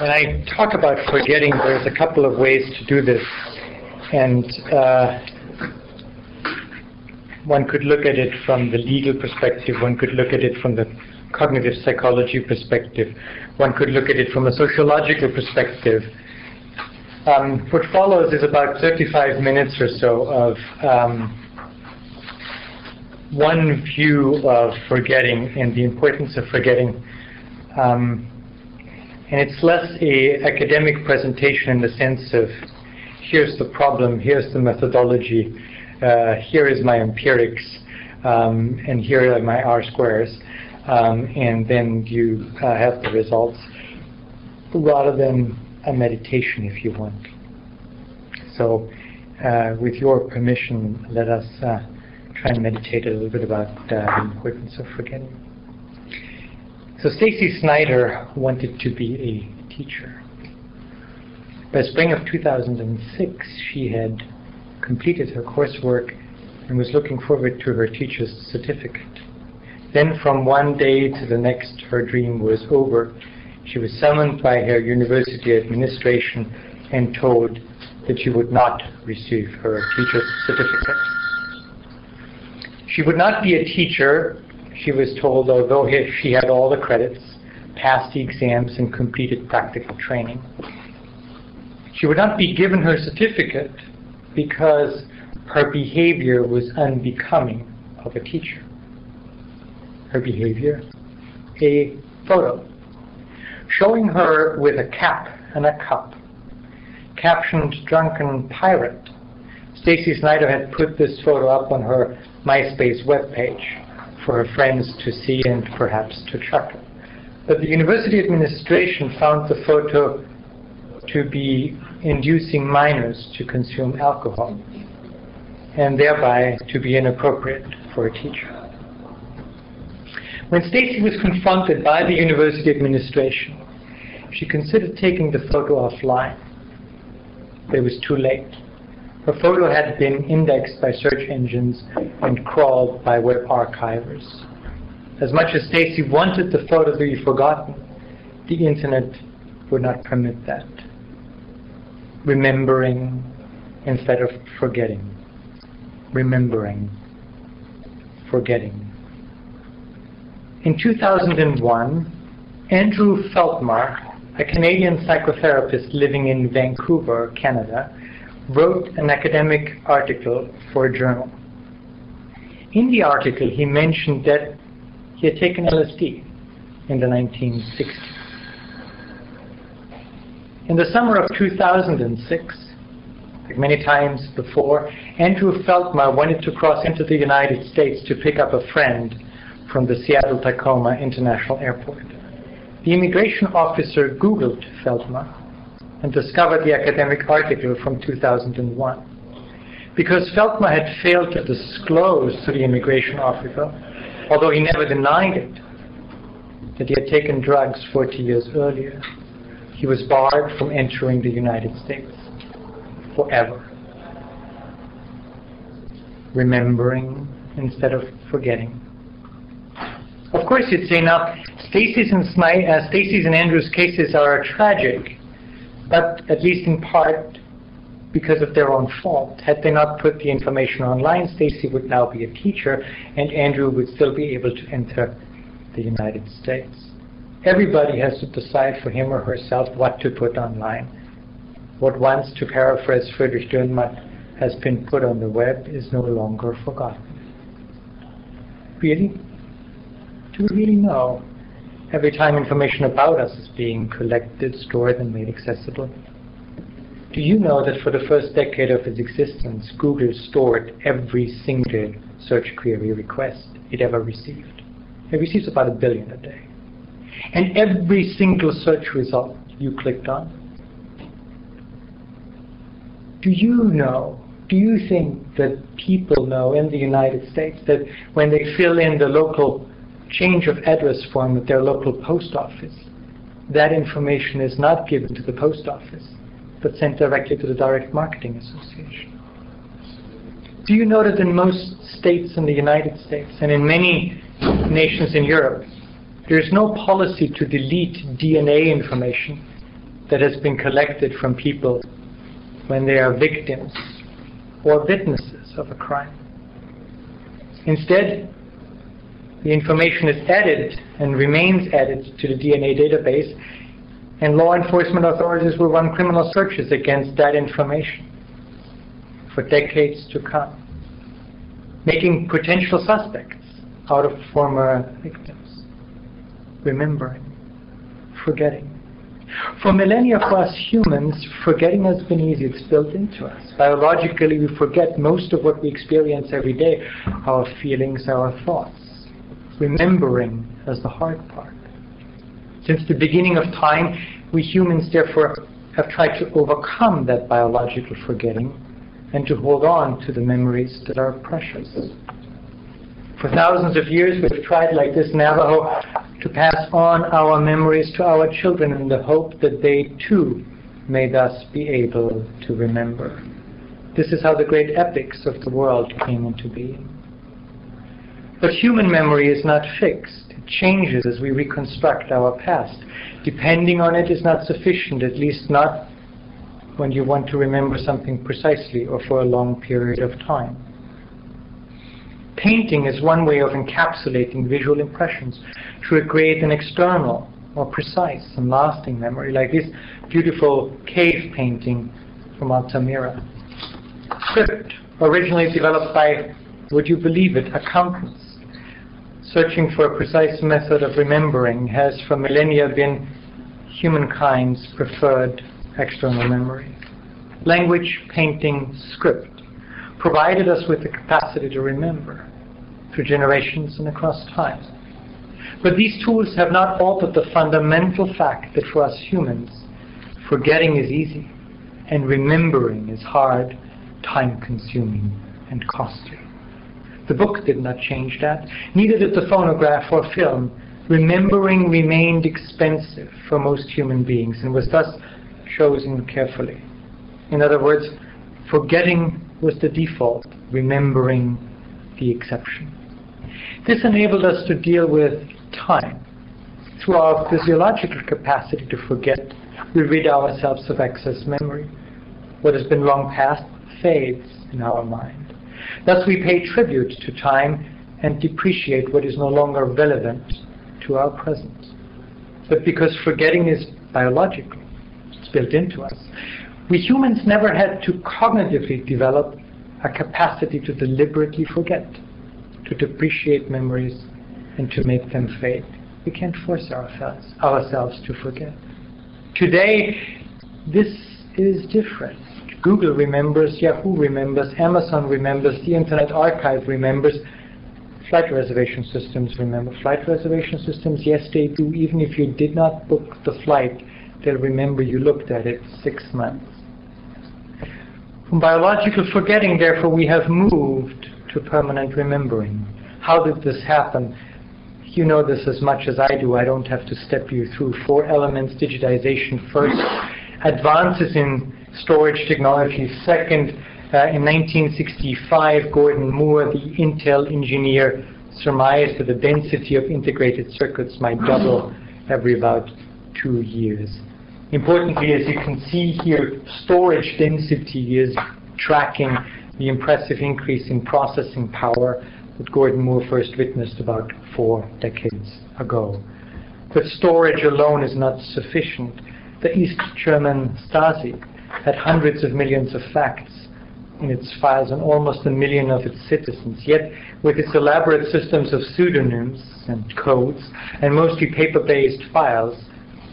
when I talk about forgetting, there's a couple of ways to do this. And uh, one could look at it from the legal perspective, one could look at it from the cognitive psychology perspective, one could look at it from a sociological perspective. Um, what follows is about 35 minutes or so of um, one view of forgetting and the importance of forgetting. Um, and it's less a academic presentation in the sense of here's the problem, here's the methodology, uh, here is my empirics, um, and here are my R squares, um, and then you uh, have the results, rather than a meditation if you want. So, uh, with your permission, let us uh, try and meditate a little bit about uh, the importance of forgetting. So Stacy Snyder wanted to be a teacher. By spring of 2006, she had completed her coursework and was looking forward to her teacher's certificate. Then from one day to the next, her dream was over. She was summoned by her university administration and told that she would not receive her teacher's certificate. She would not be a teacher she was told, although she had all the credits, passed the exams, and completed practical training, she would not be given her certificate because her behavior was unbecoming of a teacher. Her behavior, a photo showing her with a cap and a cup, captioned Drunken Pirate. Stacy Snyder had put this photo up on her MySpace webpage for her friends to see and perhaps to chuckle. But the university administration found the photo to be inducing minors to consume alcohol and thereby to be inappropriate for a teacher. When Stacy was confronted by the university administration, she considered taking the photo offline. But it was too late. Her photo had been indexed by search engines and crawled by web archivers. As much as Stacy wanted the photo to be forgotten, the internet would not permit that. Remembering instead of forgetting. Remembering. Forgetting. In 2001, Andrew Feldmar, a Canadian psychotherapist living in Vancouver, Canada, wrote an academic article for a journal. In the article, he mentioned that he had taken LSD in the 1960s. In the summer of 2006, like many times before, Andrew Feldmar wanted to cross into the United States to pick up a friend from the Seattle Tacoma International Airport. The immigration officer Googled Feldmar and discovered the academic article from 2001. Because Feldmar had failed to disclose to the immigration officer, although he never denied it, that he had taken drugs 40 years earlier, he was barred from entering the United States forever. Remembering instead of forgetting. Of course, you'd say now, Stacy's and, Sny- uh, Stacy's and Andrew's cases are tragic but at least in part because of their own fault. Had they not put the information online, Stacy would now be a teacher, and Andrew would still be able to enter the United States. Everybody has to decide for him or herself what to put online. What once, to paraphrase Friedrich Dürrenmatt, has been put on the web is no longer forgotten. Really? Do we really know? Every time information about us is being collected, stored, and made accessible? Do you know that for the first decade of its existence, Google stored every single search query request it ever received? It receives about a billion a day. And every single search result you clicked on. Do you know, do you think that people know in the United States that when they fill in the local change of address form at their local post office, that information is not given to the post office, but sent directly to the Direct Marketing Association. Do you know that in most states in the United States and in many nations in Europe, there is no policy to delete DNA information that has been collected from people when they are victims or witnesses of a crime. Instead, the information is added and remains added to the DNA database, and law enforcement authorities will run criminal searches against that information for decades to come, making potential suspects out of former victims, remembering, forgetting. For millennia, for us humans, forgetting has been easy. It's built into us. Biologically, we forget most of what we experience every day our feelings, our thoughts. Remembering is the hard part. Since the beginning of time, we humans, therefore, have tried to overcome that biological forgetting and to hold on to the memories that are precious. For thousands of years, we've tried, like this Navajo, to pass on our memories to our children in the hope that they too may thus be able to remember. This is how the great epics of the world came into being. But human memory is not fixed. It changes as we reconstruct our past. Depending on it is not sufficient, at least not when you want to remember something precisely or for a long period of time. Painting is one way of encapsulating visual impressions to create an external, more precise and lasting memory, like this beautiful cave painting from Altamira. Script, originally developed by, would you believe it, accountants, searching for a precise method of remembering, has for millennia been humankind's preferred external memory. Language, painting, script provided us with the capacity to remember through generations and across time. But these tools have not altered the fundamental fact that for us humans, forgetting is easy and remembering is hard, time consuming, and costly. The book did not change that, neither did the phonograph or film. Remembering remained expensive for most human beings and was thus chosen carefully. In other words, forgetting was the default, remembering the exception. This enabled us to deal with time. Through our physiological capacity to forget, we rid ourselves of excess memory. What has been long past fades in our mind. Thus we pay tribute to time and depreciate what is no longer relevant to our present. But because forgetting is biological, it's built into us, we humans never had to cognitively develop a capacity to deliberately forget, to depreciate memories, and to make them fade. We can't force ourselves, ourselves to forget. Today, this is different. Google remembers, Yahoo remembers, Amazon remembers, the Internet Archive remembers, flight reservation systems remember. Flight reservation systems, yes, they do. Even if you did not book the flight, they'll remember you looked at it six months. From biological forgetting, therefore, we have moved to permanent remembering. How did this happen? You know this as much as I do. I don't have to step you through four elements digitization first, advances in storage technology second. Uh, in 1965, Gordon Moore, the Intel engineer, surmised that the density of integrated circuits might double every about two years. Importantly, as you can see here, storage density is tracking the impressive increase in processing power that Gordon Moore first witnessed about four decades ago. But storage alone is not sufficient. The East German Stasi had hundreds of millions of facts in its files and almost a million of its citizens. Yet, with its elaborate systems of pseudonyms and codes and mostly paper-based files,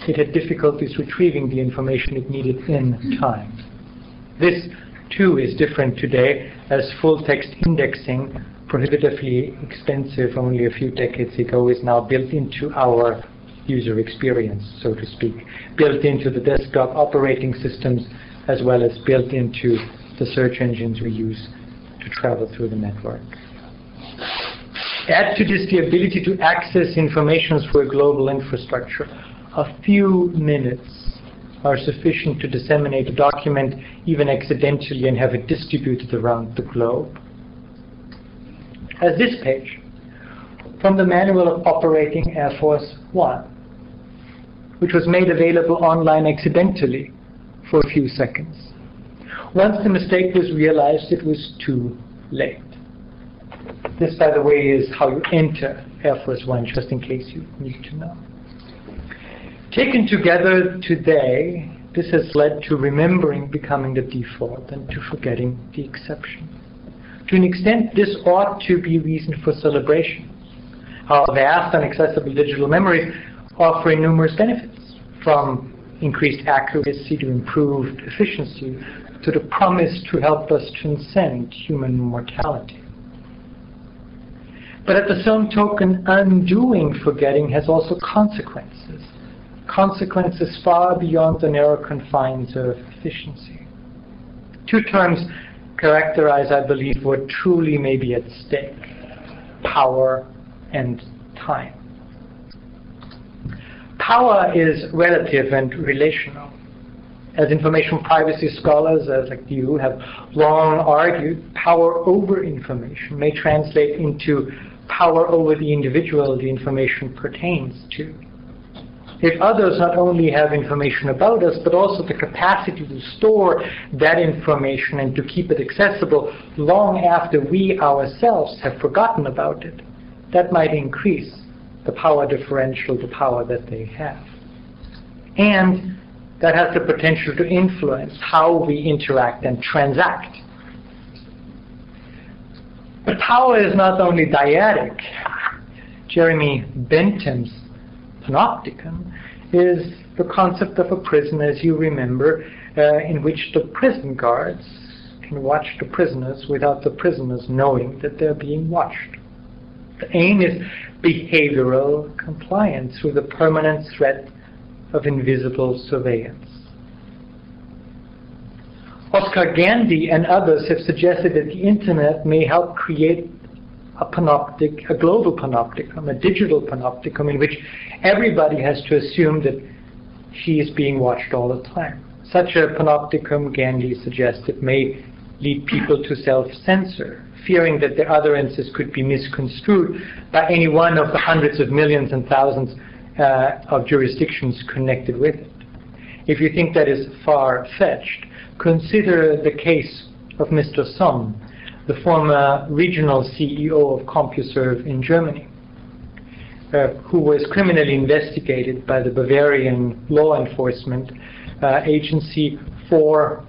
it had difficulties retrieving the information it needed in time. This, too, is different today, as full-text indexing, prohibitively expensive only a few decades ago, is now built into our user experience, so to speak, built into the desktop operating systems as well as built into the search engines we use to travel through the network. Add to this the ability to access information through a global infrastructure. A few minutes are sufficient to disseminate a document even accidentally and have it distributed around the globe. As this page from the Manual of Operating Air Force One. which was made available online accidentally for a few seconds. Once the mistake was realized, it was too late. This, by the way, is how you enter Air Force One, just in case you need to know. Taken together today, this has led to remembering becoming the default and to forgetting the exception. To an extent, this ought to be reason for celebration. Our vast and accessible digital memories offer numerous benefits, from increased accuracy to improved efficiency to the promise to help us transcend human mortality. But at the same token, undoing forgetting has also consequences. Consequences far beyond the narrow confines of efficiency. Two terms characterize, I believe, what truly may be at stake power and time. Power is relative and relational. As information privacy scholars, as like you, have long argued, power over information may translate into power over the individual the information pertains to. If others not only have information about us, but also the capacity to store that information and to keep it accessible long after we ourselves have forgotten about it, that might increase the power differential, the power that they have. And that has the potential to influence how we interact and transact. But power is not only dyadic. Jeremy Bentham's panopticon is the concept of a prison, as you remember, uh, in which the prison guards can watch the prisoners without the prisoners knowing that they're being watched. The aim is behavioral compliance through the permanent threat of invisible surveillance. Oscar Gandy and others have suggested that the internet may help create a panoptic, a global panopticon, a digital panopticon in which everybody has to assume that she is being watched all the time. Such a panopticon, Gandy suggested, may lead people to self-censor, fearing that their utterances could be misconstrued by any one of the hundreds of millions and thousands uh, of jurisdictions connected with it. If you think that is far-fetched, consider the case of Mr. Somm, the former regional CEO of CompuServe in Germany, uh, who was criminally investigated by the Bavarian law enforcement uh, agency for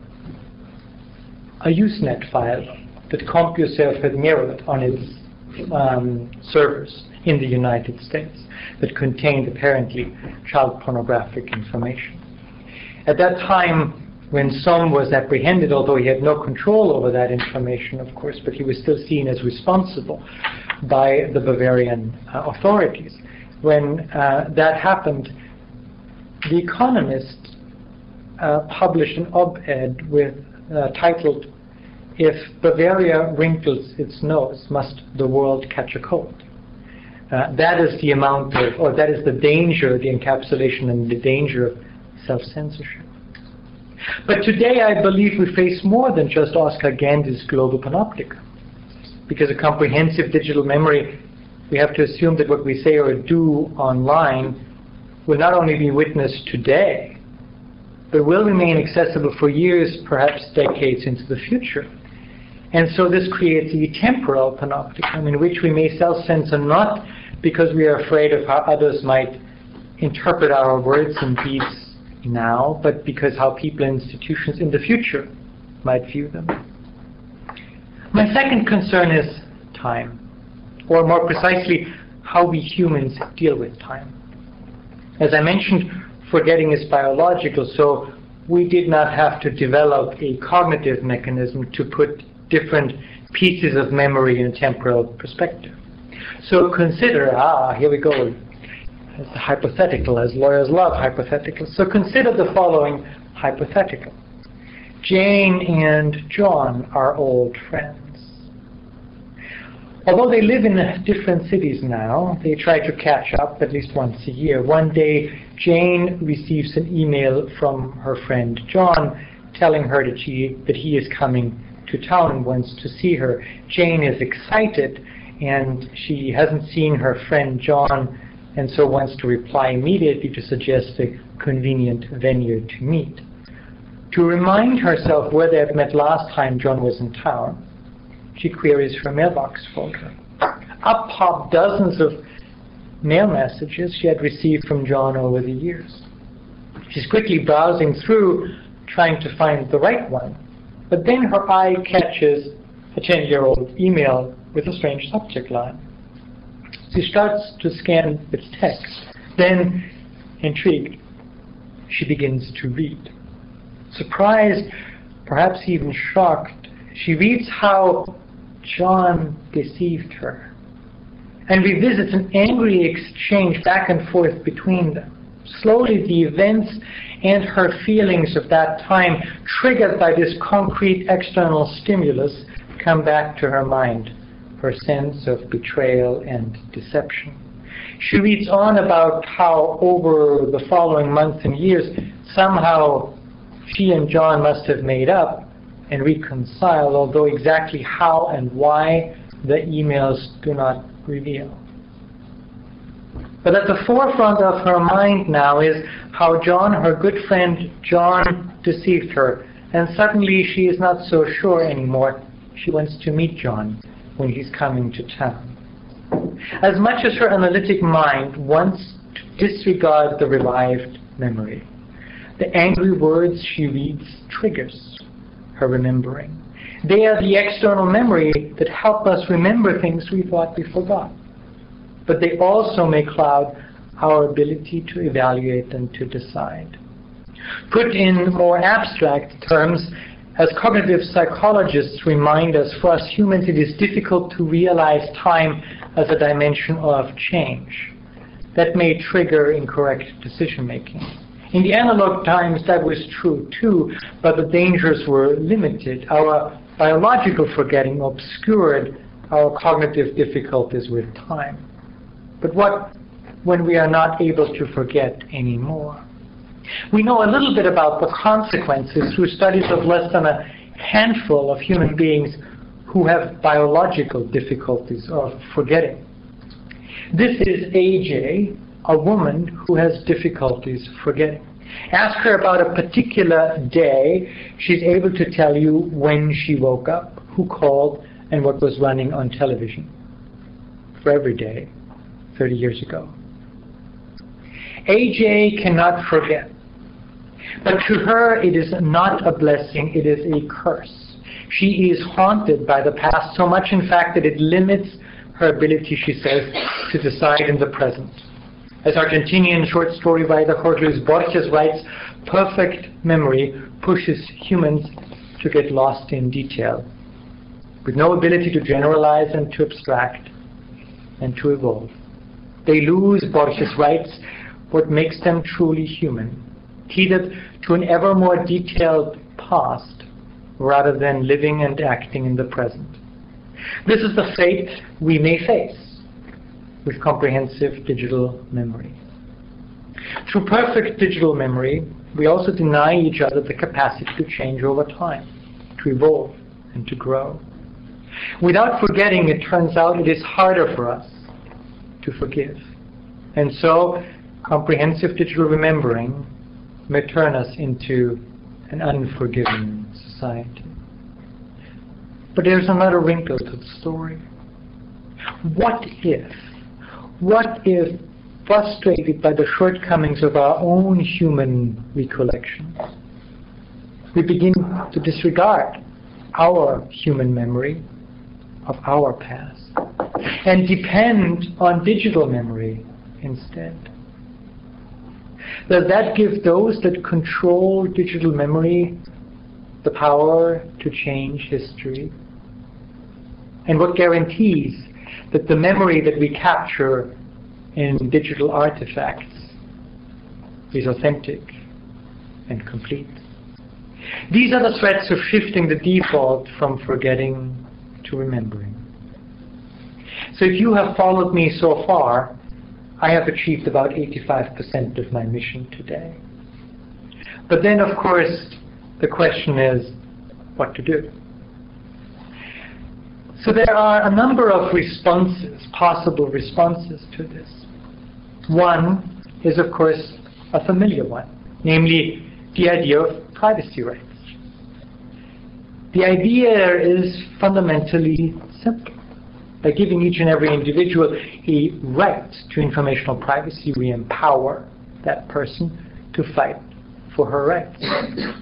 a Usenet file that CompuServe had mirrored on its um, servers in the United States that contained apparently child pornographic information. At that time, when Somm was apprehended, although he had no control over that information, of course, but he was still seen as responsible by the Bavarian uh, authorities. When uh, that happened, The Economist uh, published an op-ed with uh, titled "If Bavaria wrinkles its nose, must the world catch a cold?" Uh, that is the amount of, or that is the danger, the encapsulation and the danger of self-censorship. But today I believe we face more than just Oscar Gandy's global panopticon. Because a comprehensive digital memory, we have to assume that what we say or do online will not only be witnessed today, but will remain accessible for years, perhaps decades into the future. And so this creates a temporal panopticon in which we may self-censor not because we are afraid of how others might interpret our words and deeds now, but because how people and institutions in the future might view them. My second concern is time, or more precisely, how we humans deal with time. As I mentioned, forgetting is biological, so we did not have to develop a cognitive mechanism to put different pieces of memory in a temporal perspective. So consider, ah, here we go, it's hypothetical, as lawyers love hypotheticals. So consider the following hypothetical. Jane and John are old friends. Although they live in different cities now, they try to catch up at least once a year. One day, Jane receives an email from her friend John telling her that, she, that he is coming to town wants to see her. Jane is excited and she hasn't seen her friend John and so wants to reply immediately to suggest a convenient venue to meet. To remind herself where they had met last time John was in town, she queries her mailbox folder. Up pop dozens of mail messages she had received from John over the years. She's quickly browsing through, trying to find the right one, but then her eye catches a 10-year-old email with a strange subject line. She starts to scan its text. Then, intrigued, she begins to read. Surprised, perhaps even shocked, she reads how John deceived her and revisits an angry exchange back and forth between them. Slowly, the events and her feelings of that time, triggered by this concrete external stimulus, come back to her mind, her sense of betrayal and deception. She reads on about how over the following months and years, somehow she and John must have made up and reconciled, although exactly how and why the emails do not reveal. But at the forefront of her mind now is how John, her good friend John, deceived her. And suddenly she is not so sure anymore. She wants to meet John when he's coming to town. As much as her analytic mind wants to disregard the revived memory, the angry words she reads triggers her remembering. They are the external memory that help us remember things we thought we forgot. But they also may cloud our ability to evaluate and to decide. Put in more abstract terms, as cognitive psychologists remind us, for us humans it is difficult to realize time as a dimension of change. That may trigger incorrect decision making. In the analog times, that was true too, but the dangers were limited. Our biological forgetting obscured our cognitive difficulties with time. But what when we are not able to forget anymore? We know a little bit about the consequences through studies of less than a handful of human beings who have biological difficulties of forgetting. This is AJ, a woman who has difficulties forgetting. Ask her about a particular day, she's able to tell you when she woke up, who called, and what was running on television for every day 30 years ago. AJ cannot forget. But to her, it is not a blessing, it is a curse. She is haunted by the past so much, in fact, that it limits her ability, she says, to decide in the present. As Argentinian short story writer Jorge Luis Borges writes, perfect memory pushes humans to get lost in detail, with no ability to generalize and to abstract and to evolve. They lose, Borges writes, what makes them truly human, tethered to an ever more detailed past rather than living and acting in the present. This is the fate we may face with comprehensive digital memory. Through perfect digital memory, we also deny each other the capacity to change over time, to evolve, and to grow. Without forgetting, it turns out it is harder for us to forgive. And so, comprehensive digital remembering may turn us into an unforgiving society. But there's another wrinkle to the story. What if what if, frustrated by the shortcomings of our own human recollections, we begin to disregard our human memory of our past and depend on digital memory instead? Does that give those that control digital memory the power to change history? And what guarantees that the memory that we capture in digital artifacts is authentic and complete. These are the threats of shifting the default from forgetting to remembering. So if you have followed me so far, I have achieved about 85% of my mission today. But then, of course, the question is what to do. So there are a number of responses, possible responses to this. One is, of course, a familiar one, namely the idea of privacy rights. The idea is fundamentally simple. By giving each and every individual a right to informational privacy, we empower that person to fight for her rights.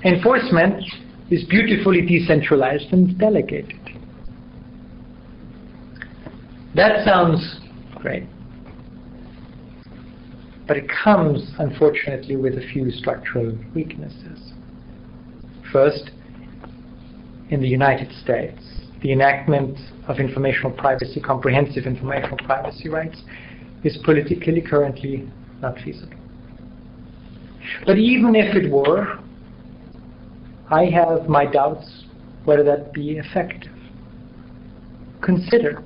Enforcement is beautifully decentralized and delegated. That sounds great. But it comes, unfortunately, with a few structural weaknesses. First, in the United States, the enactment of informational privacy, comprehensive informational privacy rights, is politically currently not feasible. But even if it were, I have my doubts whether that be effective. Consider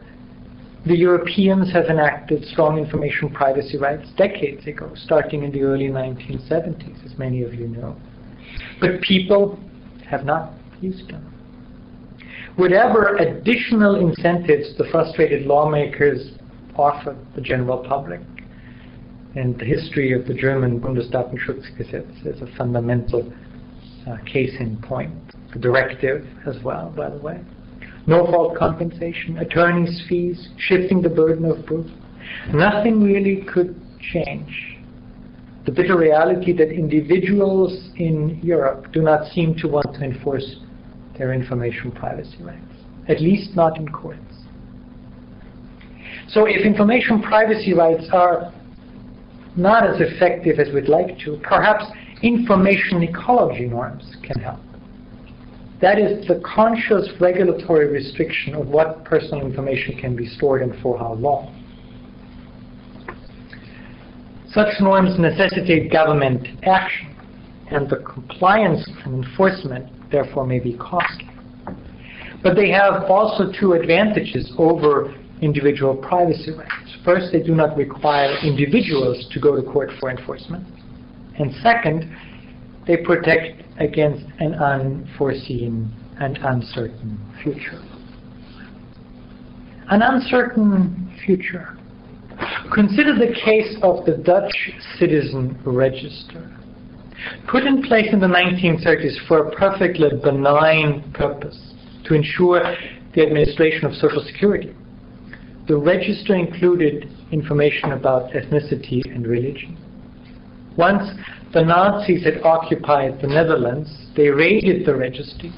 the Europeans have enacted strong information privacy rights decades ago, starting in the early 1970s, as many of you know. But people have not used them. Whatever additional incentives the frustrated lawmakers offer the general public, and the history of the German Bundesdatenschutzgesetz is a fundamental uh, case in point. The directive as well, by the way. No fault compensation, attorney's fees, shifting the burden of proof. Nothing really could change the bitter reality that individuals in Europe do not seem to want to enforce their information privacy rights, at least not in courts. So if information privacy rights are not as effective as we'd like to, perhaps information ecology norms can help. That is the conscious regulatory restriction of what personal information can be stored and for how long. Such norms necessitate government action, and the compliance and enforcement therefore may be costly. But they have also two advantages over individual privacy rights. First, they do not require individuals to go to court for enforcement. And second, they protect against an unforeseen and uncertain future. An uncertain future. Consider the case of the Dutch Citizen Register. Put in place in the 1930s for a perfectly benign purpose to ensure the administration of Social Security. The register included information about ethnicity and religion. Once the Nazis had occupied the Netherlands, they raided the registry,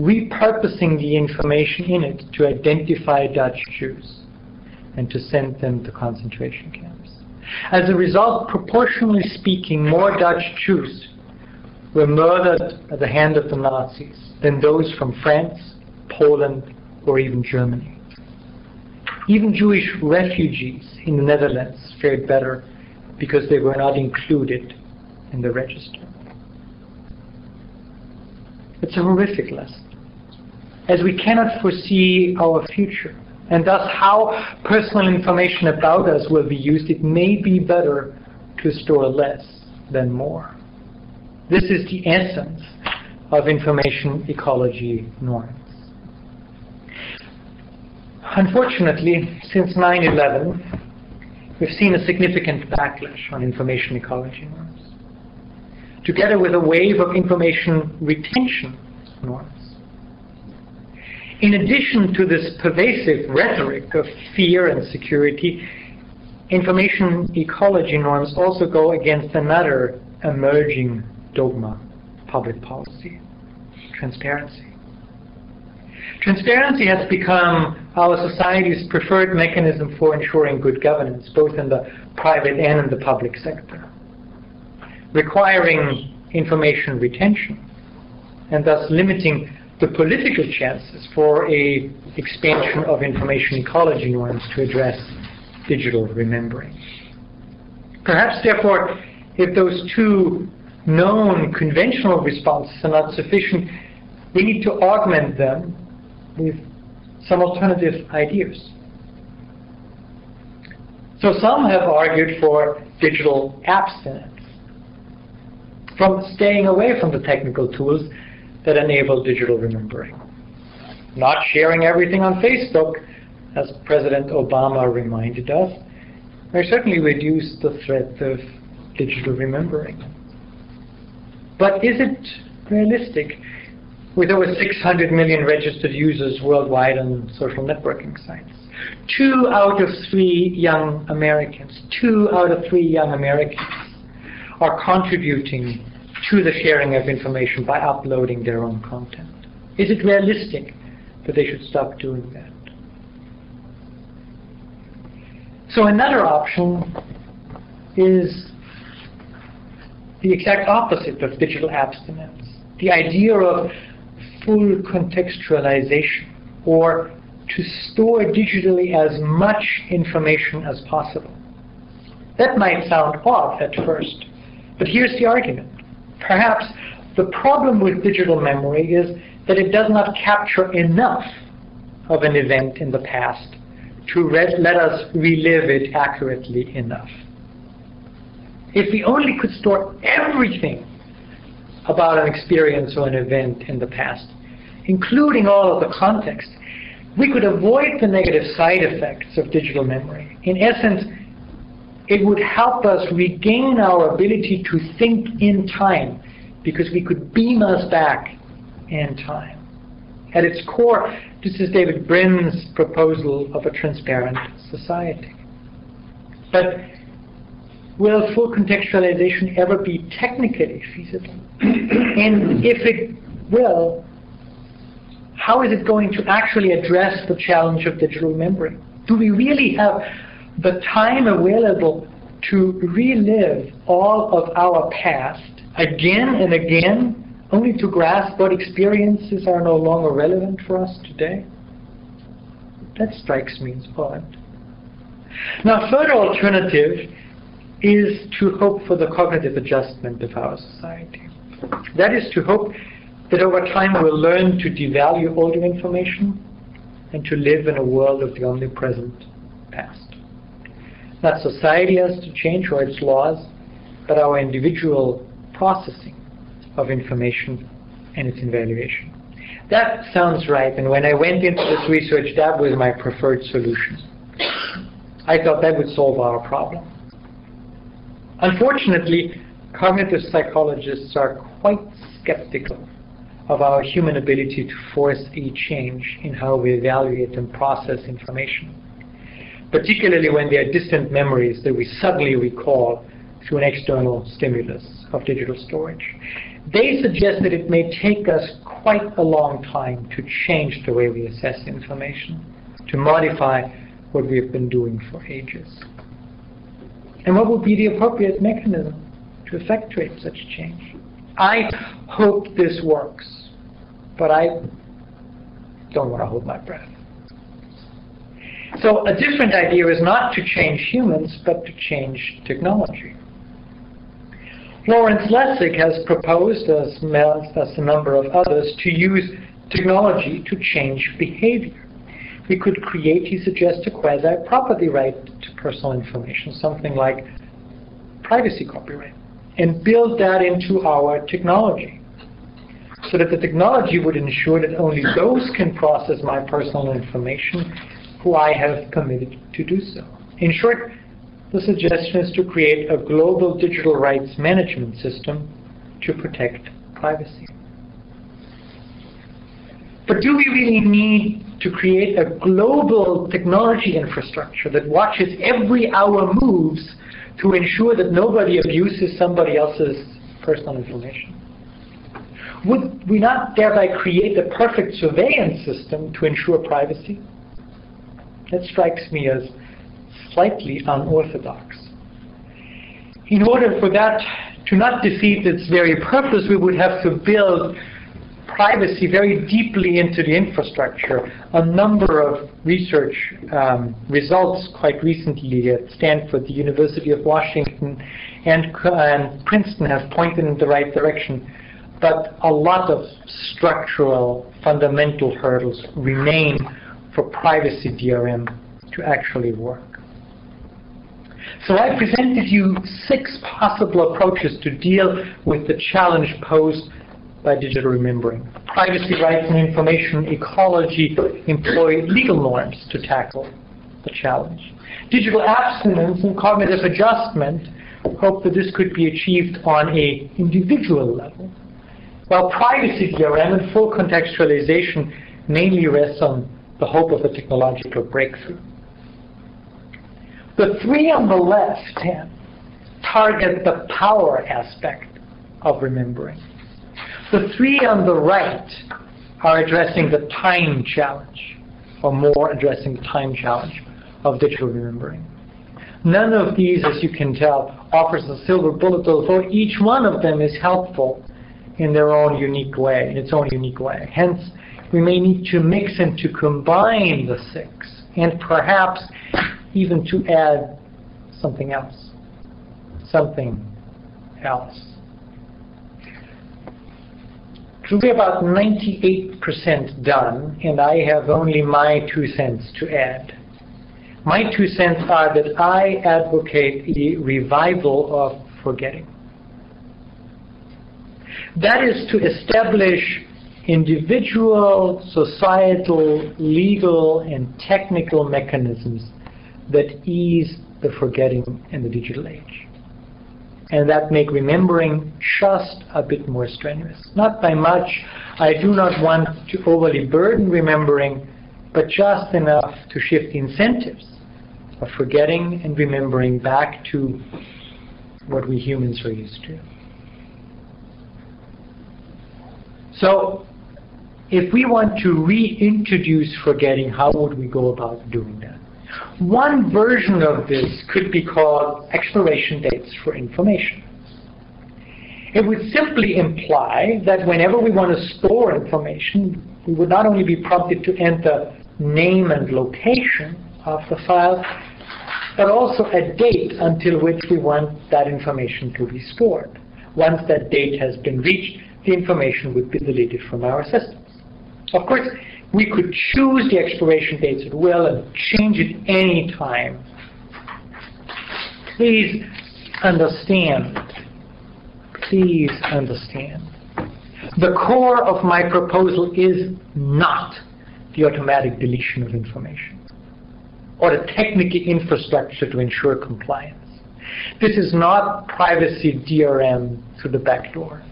repurposing the information in it to identify Dutch Jews and to send them to concentration camps. As a result, proportionally speaking, more Dutch Jews were murdered at the hand of the Nazis than those from France, Poland, or even Germany. Even Jewish refugees in the Netherlands fared better because they were not included in the register. It's a horrific lesson. As we cannot foresee our future, and thus how personal information about us will be used, it may be better to store less than more. This is the essence of information ecology norms. Unfortunately, since 9-11, we've seen a significant backlash on information ecology norms together with a wave of information retention norms. In addition to this pervasive rhetoric of fear and security, information ecology norms also go against another emerging dogma, public policy, transparency. Transparency has become our society's preferred mechanism for ensuring good governance, both in the private and in the public sector requiring information retention and thus limiting the political chances for a expansion of information ecology norms to address digital remembering. Perhaps, therefore, if those two known conventional responses are not sufficient, we need to augment them with some alternative ideas. So some have argued for digital abstinence from staying away from the technical tools that enable digital remembering. Not sharing everything on Facebook, as President Obama reminded us, may certainly reduce the threat of digital remembering. But is it realistic with over 600 million registered users worldwide on social networking sites? Two out of three young Americans, two out of three young Americans are contributing to the sharing of information by uploading their own content. Is it realistic that they should stop doing that? So another option is the exact opposite of digital abstinence. The idea of full contextualization or to store digitally as much information as possible. That might sound odd at first, but here's the argument. Perhaps the problem with digital memory is that it does not capture enough of an event in the past to let us relive it accurately enough. If we only could store everything about an experience or an event in the past, including all of the context, we could avoid the negative side effects of digital memory. In essence, it would help us regain our ability to think in time because we could beam us back in time. At its core, this is David Brin's proposal of a transparent society. But will full contextualization ever be technically feasible? and if it will, how is it going to actually address the challenge of digital memory? Do we really have the time available to relive all of our past again and again, only to grasp what experiences are no longer relevant for us today? That strikes me as odd. Now, a further alternative is to hope for the cognitive adjustment of our society. That is to hope that over time we'll learn to devalue older information and to live in a world of the omnipresent past. Not society has to change or its laws, but our individual processing of information and its evaluation. That sounds right, and when I went into this research, that was my preferred solution. I thought that would solve our problem. Unfortunately, cognitive psychologists are quite skeptical of our human ability to force a change in how we evaluate and process information, particularly when they are distant memories that we suddenly recall through an external stimulus of digital storage. They suggest that it may take us quite a long time to change the way we assess information, to modify what we have been doing for ages. And what would be the appropriate mechanism to effectuate such change? I hope this works, but I don't want to hold my breath. So a different idea is not to change humans, but to change technology. Lawrence Lessig has proposed, as, as a number of others, to use technology to change behavior. We could create, he suggests, a quasi-property right to personal information, something like privacy copyright and build that into our technology so that the technology would ensure that only those can process my personal information who I have committed to do so. In short, the suggestion is to create a global digital rights management system to protect privacy. But do we really need to create a global technology infrastructure that watches every hour moves to ensure that nobody abuses somebody else's personal information? Would we not thereby create a perfect surveillance system to ensure privacy? That strikes me as slightly unorthodox. In order for that to not defeat its very purpose, we would have to build privacy very deeply into the infrastructure. A number of research um, results quite recently at Stanford, the University of Washington, and, and Princeton have pointed in the right direction. But a lot of structural, fundamental hurdles remain for privacy DRM to actually work. So I presented you six possible approaches to deal with the challenge posed by digital remembering. Privacy rights and information ecology employ legal norms to tackle the challenge. Digital abstinence and cognitive adjustment hope that this could be achieved on a individual level, while privacy DRM and full contextualization mainly rests on the hope of a technological breakthrough. The three on the left target the power aspect of remembering. The three on the right are addressing the time challenge, or more addressing the time challenge of digital remembering. None of these, as you can tell, offers a silver bullet, although each one of them is helpful in their own unique way, in its own unique way. Hence, we may need to mix and to combine the six, and perhaps even to add something else. Something else. We're about 98% done, and I have only my two cents to add. My two cents are that I advocate the revival of forgetting. That is to establish individual, societal, legal, and technical mechanisms that ease the forgetting in the digital age. And that make remembering just a bit more strenuous. Not by much. I do not want to overly burden remembering, but just enough to shift the incentives of forgetting and remembering back to what we humans are used to. So, if we want to reintroduce forgetting, how would we go about doing that? One version of this could be called expiration dates for information. It would simply imply that whenever we want to store information, we would not only be prompted to enter name and location of the file, but also a date until which we want that information to be stored. Once that date has been reached, the information would be deleted from our systems. Of course, we could choose the expiration dates at will and change it any time. Please understand. Please understand. The core of my proposal is not the automatic deletion of information or the technical infrastructure to ensure compliance. This is not privacy DRM through the back door.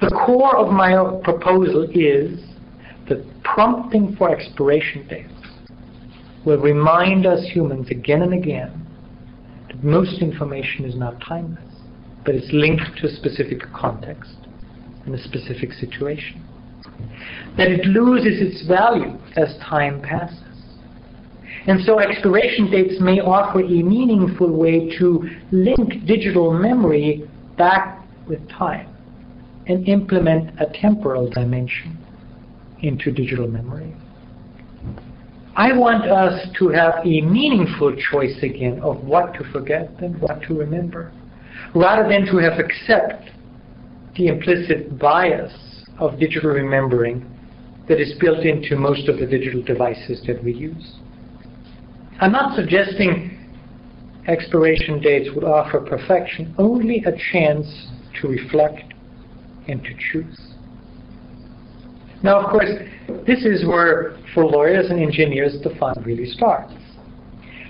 The core of my proposal is prompting for expiration dates will remind us humans again and again that most information is not timeless, but it's linked to a specific context and a specific situation. That it loses its value as time passes. And so expiration dates may offer a meaningful way to link digital memory back with time and implement a temporal dimension into digital memory. I want us to have a meaningful choice again of what to forget and what to remember, rather than to have accept the implicit bias of digital remembering that is built into most of the digital devices that we use. I'm not suggesting expiration dates would offer perfection, only a chance to reflect and to choose. Now, of course, this is where, for lawyers and engineers, the fun really starts.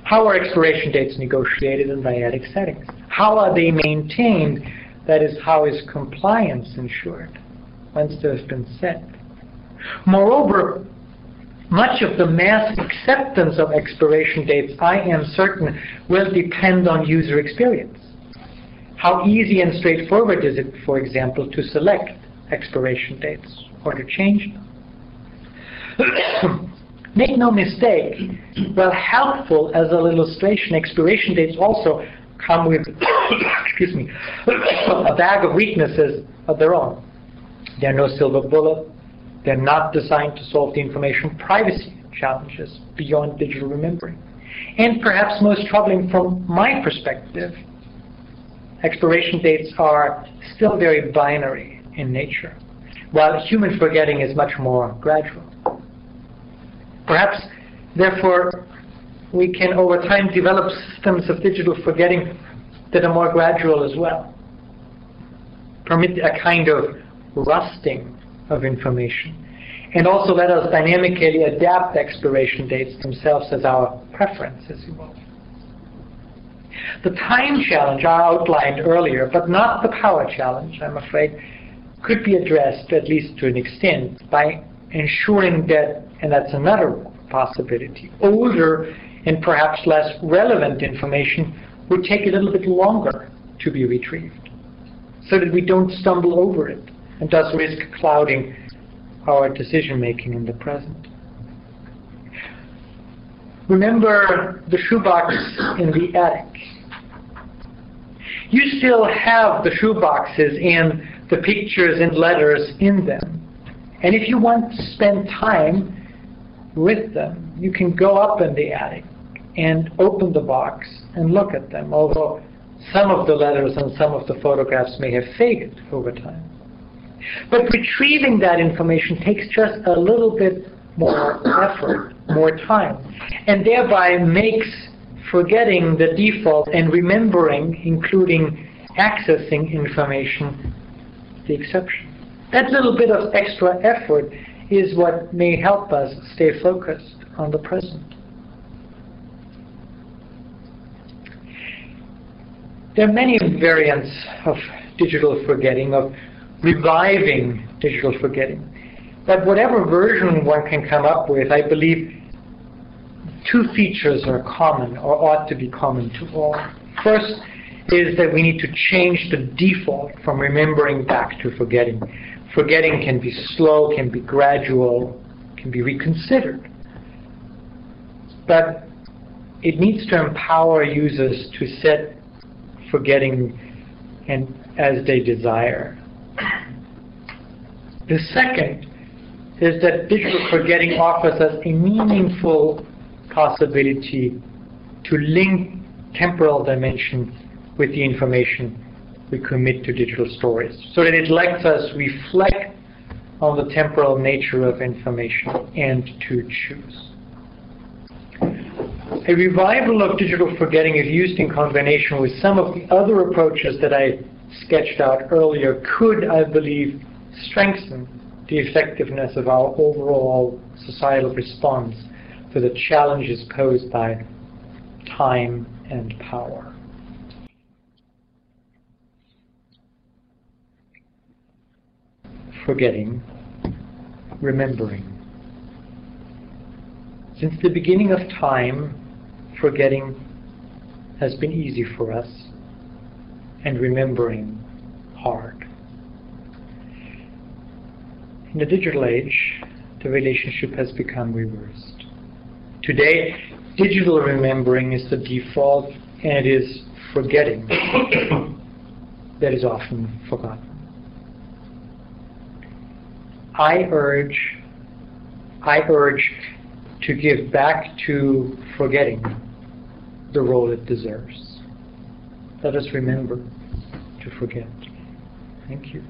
How are expiration dates negotiated in dyadic settings? How are they maintained? That is, how is compliance ensured once they've been set? Moreover, much of the mass acceptance of expiration dates, I am certain, will depend on user experience. How easy and straightforward is it, for example, to select expiration dates or to change them? Make no mistake, while helpful as an illustration, expiration dates also come with, excuse me, a bag of weaknesses of their own. They're no silver bullet. They're not designed to solve the information privacy challenges beyond digital remembering. And perhaps most troubling from my perspective, expiration dates are still very binary in nature, while human forgetting is much more gradual. Perhaps, therefore, we can over time develop systems of digital forgetting that are more gradual as well. Permit a kind of rusting of information. And also let us dynamically adapt expiration dates themselves as our preferences evolve. The time challenge I outlined earlier, but not the power challenge, I'm afraid, could be addressed, at least to an extent, by ensuring that, and that's another possibility, older and perhaps less relevant information would take a little bit longer to be retrieved, so that we don't stumble over it and thus risk clouding our decision making in the present. Remember the shoebox in the attic. You still have the shoeboxes and the pictures and letters in them. And if you want to spend time with them, you can go up in the attic and open the box and look at them, although some of the letters and some of the photographs may have faded over time. But retrieving that information takes just a little bit more effort, more time, and thereby makes forgetting the default and remembering, including accessing information, the exception. That little bit of extra effort is what may help us stay focused on the present. There are many variants of digital forgetting, of reviving digital forgetting. But whatever version one can come up with, I believe two features are common or ought to be common to all. First is that we need to change the default from remembering back to forgetting. Forgetting can be slow, can be gradual, can be reconsidered. But it needs to empower users to set forgetting and as they desire. The second is that digital forgetting offers us a meaningful possibility to link temporal dimension with the information we commit to digital stories, so that it lets us reflect on the temporal nature of information and to choose. A revival of digital forgetting, if used in combination with some of the other approaches that I sketched out earlier, could, I believe, strengthen the effectiveness of our overall societal response to the challenges posed by time and power. Forgetting, remembering. Since the beginning of time, forgetting has been easy for us and remembering hard. In the digital age, the relationship has become reversed. Today, digital remembering is the default and it is forgetting that is often forgotten. I urge, I urge to give back to forgetting the role it deserves. Let us remember to forget. Thank you.